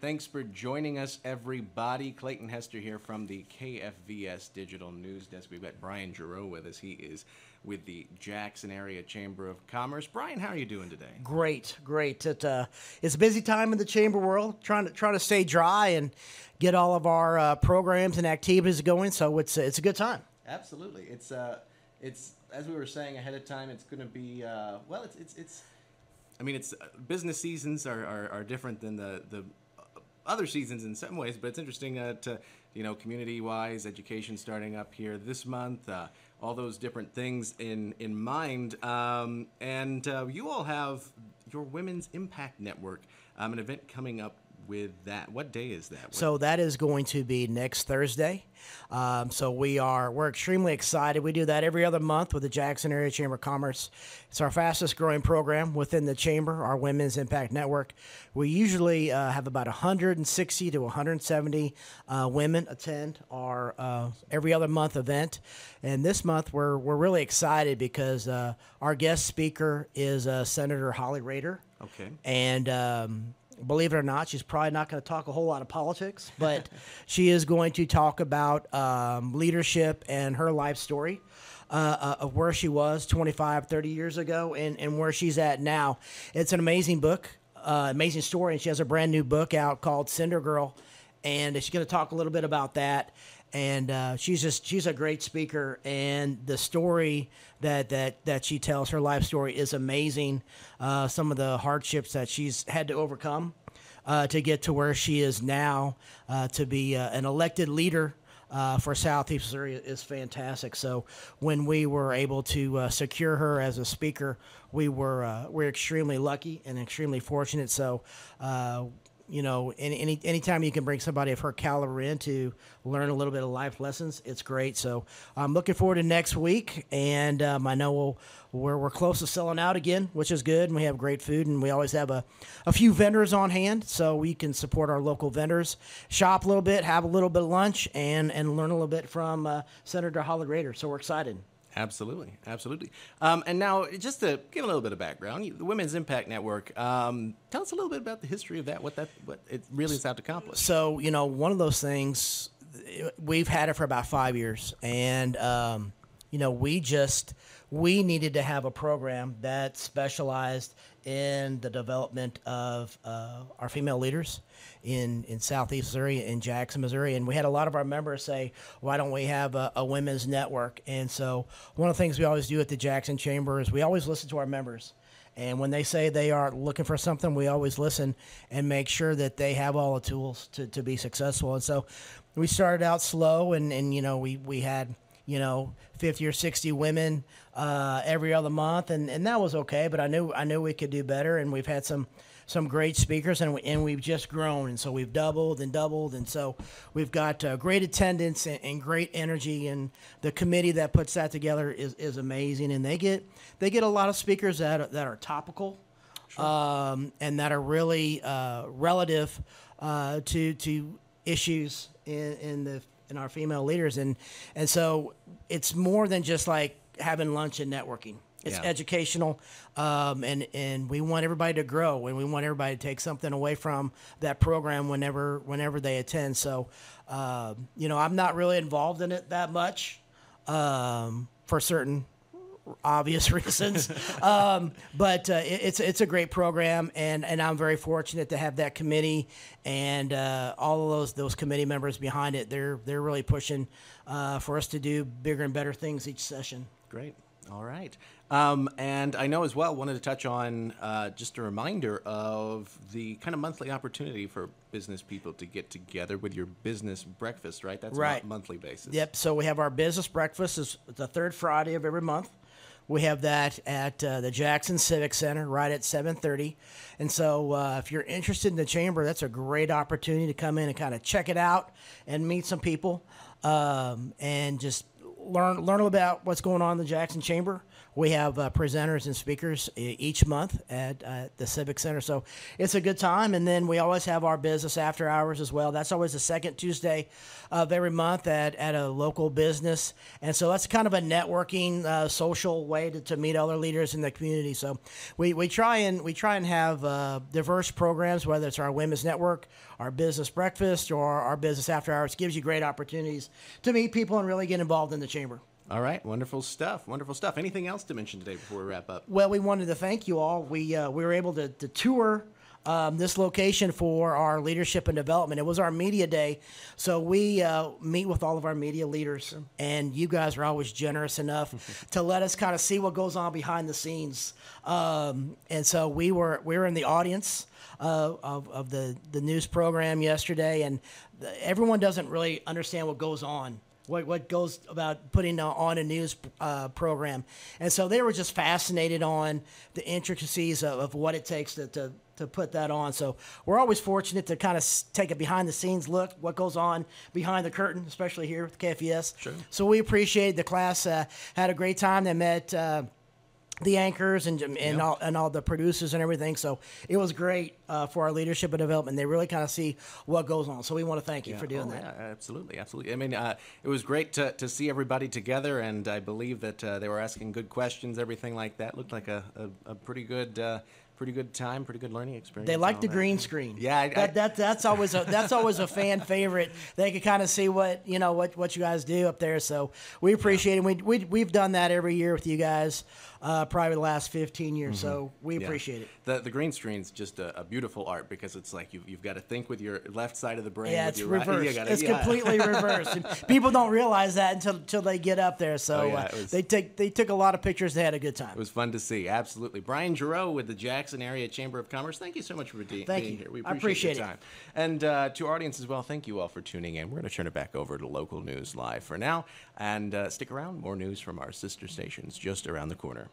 thanks for joining us, everybody. Clayton Hester here from the KFVS Digital News Desk. We've got Brian Giroux with us. He is with the Jackson Area Chamber of Commerce. Brian, how are you doing today? Great, great. It, uh, it's a busy time in the chamber world, trying to trying to stay dry and get all of our uh, programs and activities going. So it's it's a good time. Absolutely. It's uh, it's as we were saying ahead of time. It's going to be uh, well. It's it's it's. I mean, it's uh, business seasons are, are, are different than the the other seasons in some ways, but it's interesting uh, to you know community wise education starting up here this month. Uh, all those different things in in mind, um, and uh, you all have your Women's Impact Network, um, an event coming up with that. What day is that? So that is going to be next Thursday. Um, so we are we're extremely excited. We do that every other month with the Jackson Area Chamber of Commerce. It's our fastest growing program within the chamber, our Women's Impact Network. We usually uh, have about 160 to 170 uh, women attend our uh, every other month event, and this month we're we're really excited because uh, our guest speaker is uh, Senator Holly Rehder. Okay. And um, believe it or not, she's probably not going to talk a whole lot of politics, but she is going to talk about um, leadership and her life story. Uh, uh, of where she was 25, 30 years ago and, and where she's at now. It's an amazing book, uh, amazing story, and she has a brand new book out called Cinder Girl, and she's going to talk a little bit about that. And uh, she's just she's a great speaker, and the story that that that she tells, her life story, is amazing. Uh, some of the hardships that she's had to overcome uh, to get to where she is now, uh, to be uh, an elected leader. Uh, for Southeast Missouri is fantastic. So when we were able to uh, secure her as a speaker, we were uh, we're extremely lucky and extremely fortunate. So you know, any, any anytime you can bring somebody of her caliber in to learn a little bit of life lessons, it's great. So I'm looking forward to next week, and um, I know we'll, we're we're close to selling out again, which is good. And we have great food, and we always have a, a few vendors on hand, so we can support our local vendors, shop a little bit, have a little bit of lunch, and and learn a little bit from uh, Senator Holly. So we're excited. Absolutely, absolutely. Um, and now, just to give a little bit of background, the Women's Impact Network. Um, tell us a little bit about the history of that. What that what it really is out to accomplish. So you know, one of those things we've had it for about five years, and um, you know, we just we needed to have a program that specialized in the development of uh, our female leaders in, in Southeast Missouri, in Jackson, Missouri. And we had a lot of our members say, why don't we have a, a women's network? And so one of the things we always do at the Jackson Chamber is we always listen to our members. And when they say they are looking for something, we always listen and make sure that they have all the tools to, to be successful. And so we started out slow and, and you know, we, we had – you know, 50 or 60 women uh, every other month, and, and that was okay. But I knew I knew we could do better, and we've had some some great speakers, and we, and we've just grown, and so we've doubled and doubled, and so we've got uh, great attendance and, and, great energy, and the committee that puts that together is, is amazing, and they get they get a lot of speakers that are, that are topical, sure. um, and that are really uh, relative uh, to to issues in, in the in our female leaders, and and so it's more than just like having lunch and networking. It's yeah. educational, um, and and we want everybody to grow, and we want everybody to take something away from that program whenever whenever they attend. So, uh, you know, I'm not really involved in it that much um, for certain obvious reasons. um, but uh, it, it's it's a great program, and, and I'm very fortunate to have that committee and uh, all of those those committee members behind it. They're they're really pushing uh, for us to do bigger and better things each session. Great. All right. Um, and I know as well, wanted to touch on uh, just a reminder of the kind of monthly opportunity for business people to get together with your business breakfast, right? That's right. monthly basis. Yep. So we have our business breakfast is the third Friday of every month. We have that at uh, the Jackson Civic Center right at 7:30. And so, uh, if you're interested in the chamber, that's a great opportunity to come in and kind of check it out and meet some people um, and just learn learn about what's going on in the Jackson Chamber. we have uh, presenters and speakers each month at uh, the Civic Center. So it's a good time. And then we always have our business after hours as well. That's always the second Tuesday of every month at, at a local business. And so that's kind of a networking, uh, social way to, to meet other leaders in the community. So we, we try and we try and have uh, diverse programs, whether it's our women's network, our business breakfast, or our business after hours. gives you great opportunities to meet people and really get involved in the chamber. All right, wonderful stuff. Wonderful stuff. Anything else to mention today before we wrap up? Well, we wanted to thank you all. We uh, we were able to, to tour um, this location for our leadership and development. It was our media day, so we uh, meet with all of our media leaders, and you guys are always generous enough to let us kind of see what goes on behind the scenes. Um, and so we were we were in the audience. Uh, of, of the, the news program yesterday, and the, everyone doesn't really understand what goes on what, what goes about putting on a news uh, program. And so they were just fascinated on the intricacies of, of what it takes to, to, to, put that on. So we're always fortunate to kind of take a behind the scenes look, what goes on behind the curtain, especially here with KFVS. Sure. So we appreciate the class, uh, had a great time. They met. Uh, the anchors and and Yep. all and all the producers and everything. So it was great uh, for our leadership and development. They really kind of see what goes on. So we want to thank you for doing Oh, that. Yeah, absolutely, absolutely. I mean, uh, it was great to, to see everybody together, and I believe that uh, they were asking good questions, everything like that. Looked like a, a, a pretty good, uh, pretty good time, pretty good learning experience. They like the that. green screen. Yeah, I- I- that, that that's always a that's always a fan favorite. They can kind of see what you know what what you guys do up there. So we appreciate it. We, we we've done that every year with you guys, uh, probably the last fifteen years. So we Mm-hmm. Yeah. appreciate it. The the green screen's just a, a beautiful art because it's like you've, you've got to think with your left side of the brain. Yeah, with it's your right- reversed. gotta- it's yeah. completely reversed. And people don't realize that until until they get up there. So Oh, yeah, uh, was- they take they took a lot of pictures. They had a good time. It was fun to see. Absolutely. Brian Giroux with the Jackson Area Chamber of Commerce. Thank you so much for de- being you. here. We I appreciate, appreciate your it. time. And uh, to our audience as well, thank you all for tuning in. We're going to turn it back over to local news live for now. And uh, stick around. More news from our sister stations just around the corner.